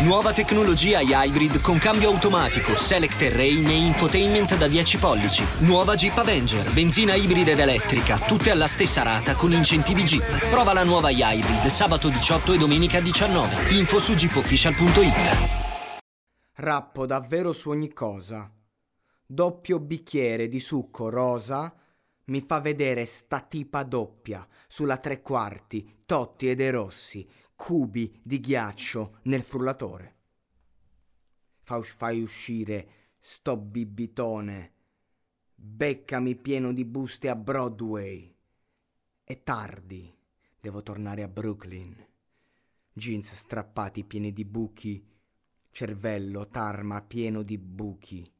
Nuova tecnologia hybrid con cambio automatico, select terrain e infotainment da 10 pollici. Nuova Jeep Avenger, benzina ibrida ed elettrica, tutte alla stessa rata con incentivi Jeep. Prova la nuova hybrid sabato 18 e domenica 19. Info su jeepofficial.it. Rappo davvero su ogni cosa. Doppio bicchiere di succo rosa mi fa vedere sta tipa doppia sulla tre quarti, Totti e De Rossi cubi di ghiaccio nel frullatore. Fai uscire sto bibitone. Beccami pieno di buste a Broadway. È tardi, devo tornare a Brooklyn. Jeans strappati pieni di buchi, cervello tarma pieno di buchi.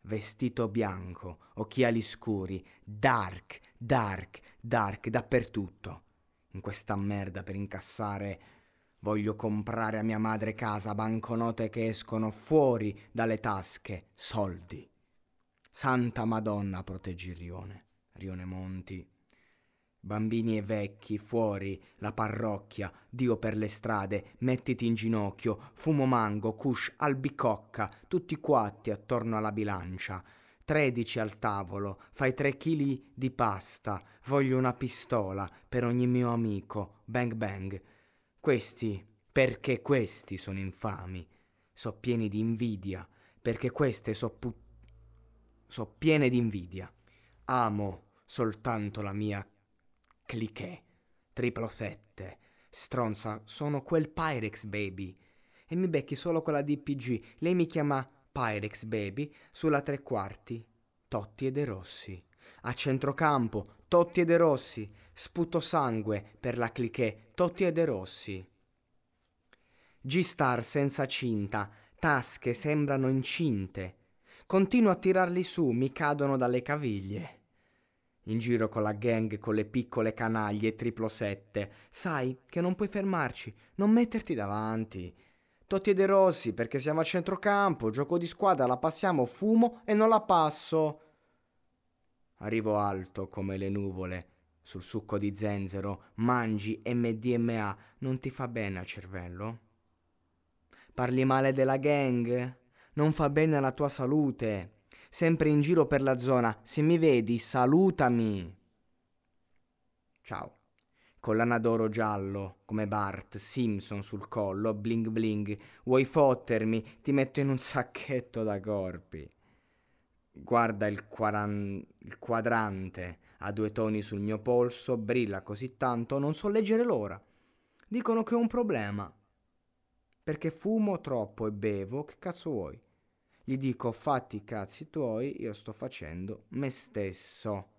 Vestito bianco, occhiali scuri, dark, dark, dark dappertutto in questa merda per incassare. Voglio comprare a mia madre casa banconote che escono fuori dalle tasche, soldi. Santa Madonna proteggi Rione, Rione Monti. Bambini e vecchi, fuori, la parrocchia, Dio per le strade, mettiti in ginocchio, fumo mango, kush, albicocca, tutti quatti attorno alla bilancia. 13 al tavolo, fai 3 chili di pasta, voglio una pistola per ogni mio amico, bang bang. Questi, perché questi sono infami, so pieni di invidia, perché queste so pu... so piene di invidia. Amo soltanto la mia cliché, triplo sette, stronza, sono quel Pyrex baby. E mi becchi solo con la DPG, lei mi chiama Pyrex Baby sulla tre quarti, Totti e De Rossi. A centrocampo, Totti e De Rossi. Sputo sangue per la cliché, Totti e De Rossi. G-Star senza cinta, tasche sembrano incinte. Continuo a tirarli su, mi cadono dalle caviglie. In giro con la gang, con le piccole canaglie triplo sette. Sai che non puoi fermarci, non metterti davanti. Totti De Rossi perché siamo a centrocampo, gioco di squadra, la passiamo, fumo e non la passo. Arrivo alto come le nuvole, sul succo di zenzero, mangi MDMA, non ti fa bene al cervello? Parli male della gang? Non fa bene alla tua salute. Sempre in giro per la zona, se mi vedi, salutami. Ciao collana d'oro giallo, come Bart, Simpson sul collo, bling bling. Vuoi fottermi? Ti metto in un sacchetto da corpi. Guarda il, quaran... il quadrante a due toni sul mio polso, brilla così tanto, non so leggere l'ora. Dicono che ho un problema. Perché fumo troppo e bevo, che cazzo vuoi? Gli dico fatti i cazzi tuoi, io sto facendo me stesso.